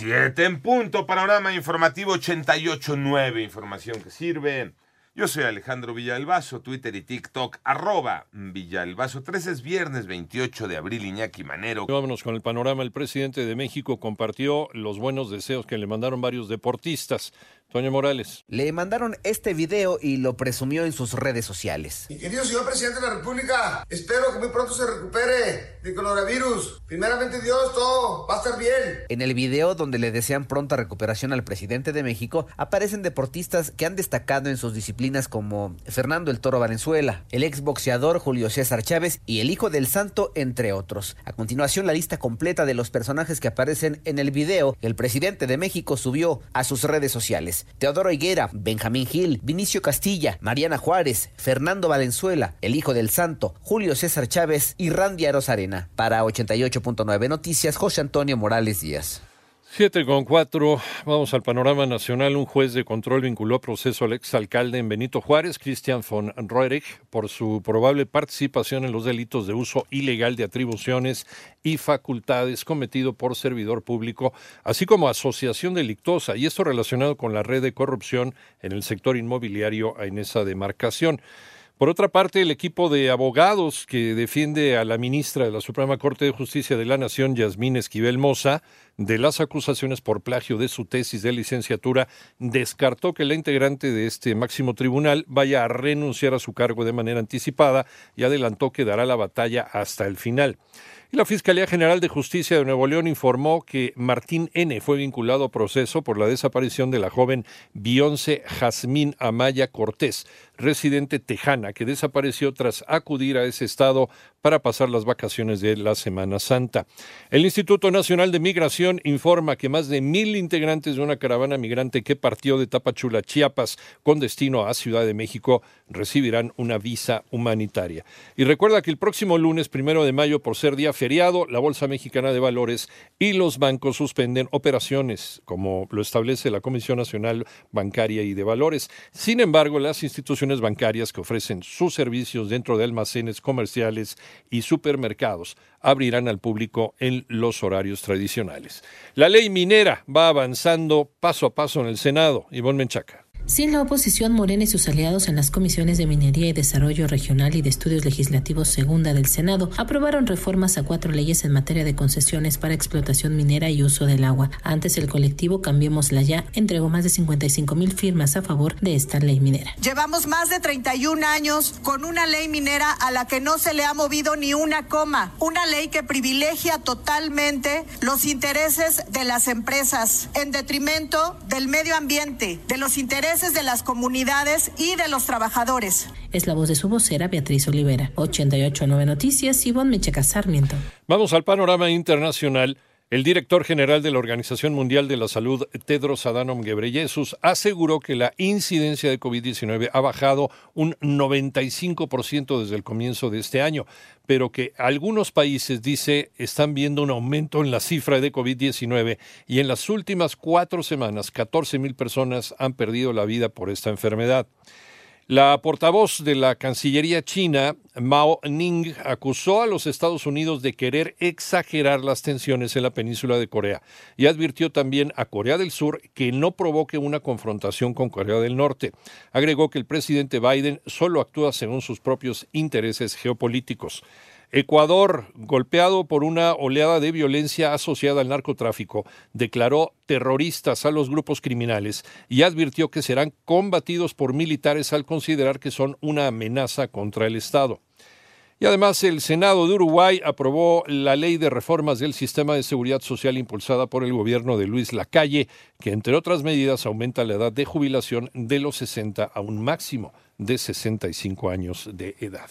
Siete en punto, panorama informativo 88.9, información que sirve. Yo soy Alejandro Villalbazo, Twitter y TikTok, arroba Villalbazo. 3 es viernes 28 de abril, Iñaki Manero. Vámonos con el panorama. El presidente de México compartió los buenos deseos que le mandaron varios deportistas. Toño Morales. Le mandaron este video y lo presumió en sus redes sociales. Mi querido señor presidente de la República, espero que muy pronto se recupere del coronavirus. Primeramente Dios, todo va a estar bien. En el video donde le desean pronta recuperación al presidente de México, aparecen deportistas que han destacado en sus disciplinas como Fernando el Toro Valenzuela, el exboxeador Julio César Chávez y el hijo del santo, entre otros. A continuación, la lista completa de los personajes que aparecen en el video que el presidente de México subió a sus redes sociales. Teodoro Higuera, Benjamín Gil, Vinicio Castilla, Mariana Juárez, Fernando Valenzuela, el Hijo del Santo, Julio César Chávez y Randy Arozarena. Para 88.9 Noticias, José Antonio Morales Díaz. Siete con cuatro, vamos al panorama nacional. Un juez de control vinculó a proceso al exalcalde en Benito Juárez, Christian von Roerich, por su probable participación en los delitos de uso ilegal de atribuciones y facultades cometido por servidor público, así como asociación delictuosa, y esto relacionado con la red de corrupción en el sector inmobiliario en esa demarcación. Por otra parte, el equipo de abogados que defiende a la ministra de la Suprema Corte de Justicia de la Nación, Yasmín Esquivel Moza, de las acusaciones por plagio de su tesis de licenciatura, descartó que la integrante de este máximo tribunal vaya a renunciar a su cargo de manera anticipada y adelantó que dará la batalla hasta el final. Y la Fiscalía General de Justicia de Nuevo León informó que Martín N. fue vinculado a proceso por la desaparición de la joven Beyoncé Jazmín Amaya Cortés, residente tejana, que desapareció tras acudir a ese estado para pasar las vacaciones de la Semana Santa. El Instituto Nacional de Migración informa que más de mil integrantes de una caravana migrante que partió de Tapachula, Chiapas, con destino a Ciudad de México, recibirán una visa humanitaria. Y recuerda que el próximo lunes, primero de mayo, por ser día feriado, la Bolsa Mexicana de Valores y los bancos suspenden operaciones, como lo establece la Comisión Nacional Bancaria y de Valores. Sin embargo, las instituciones bancarias que ofrecen sus servicios dentro de almacenes comerciales y supermercados abrirán al público en los horarios tradicionales. La ley minera va avanzando paso a paso en el Senado. Ivonne Menchaca. Sin la oposición, Morena y sus aliados en las comisiones de Minería y Desarrollo Regional y de Estudios Legislativos Segunda del Senado aprobaron reformas a cuatro leyes en materia de concesiones para explotación minera y uso del agua. Antes, el colectivo Cambiémosla Ya entregó más de 55 mil firmas a favor de esta ley minera. Llevamos más de 31 años con una ley minera a la que no se le ha movido ni una coma. Una ley que privilegia totalmente los intereses de las empresas en detrimento del medio ambiente, de los intereses de las comunidades y de los trabajadores. Es la voz de su vocera Beatriz Olivera. 889 Noticias, Ivonne Mecheca Sarmiento. Vamos al panorama internacional. El director general de la Organización Mundial de la Salud, Tedros Adhanom Ghebreyesus, aseguró que la incidencia de COVID-19 ha bajado un 95% desde el comienzo de este año, pero que algunos países, dice, están viendo un aumento en la cifra de COVID-19 y en las últimas cuatro semanas 14 mil personas han perdido la vida por esta enfermedad. La portavoz de la Cancillería china, Mao Ning, acusó a los Estados Unidos de querer exagerar las tensiones en la península de Corea y advirtió también a Corea del Sur que no provoque una confrontación con Corea del Norte. Agregó que el presidente Biden solo actúa según sus propios intereses geopolíticos. Ecuador, golpeado por una oleada de violencia asociada al narcotráfico, declaró terroristas a los grupos criminales y advirtió que serán combatidos por militares al considerar que son una amenaza contra el Estado. Y además el Senado de Uruguay aprobó la ley de reformas del sistema de seguridad social impulsada por el gobierno de Luis Lacalle, que entre otras medidas aumenta la edad de jubilación de los 60 a un máximo de 65 años de edad.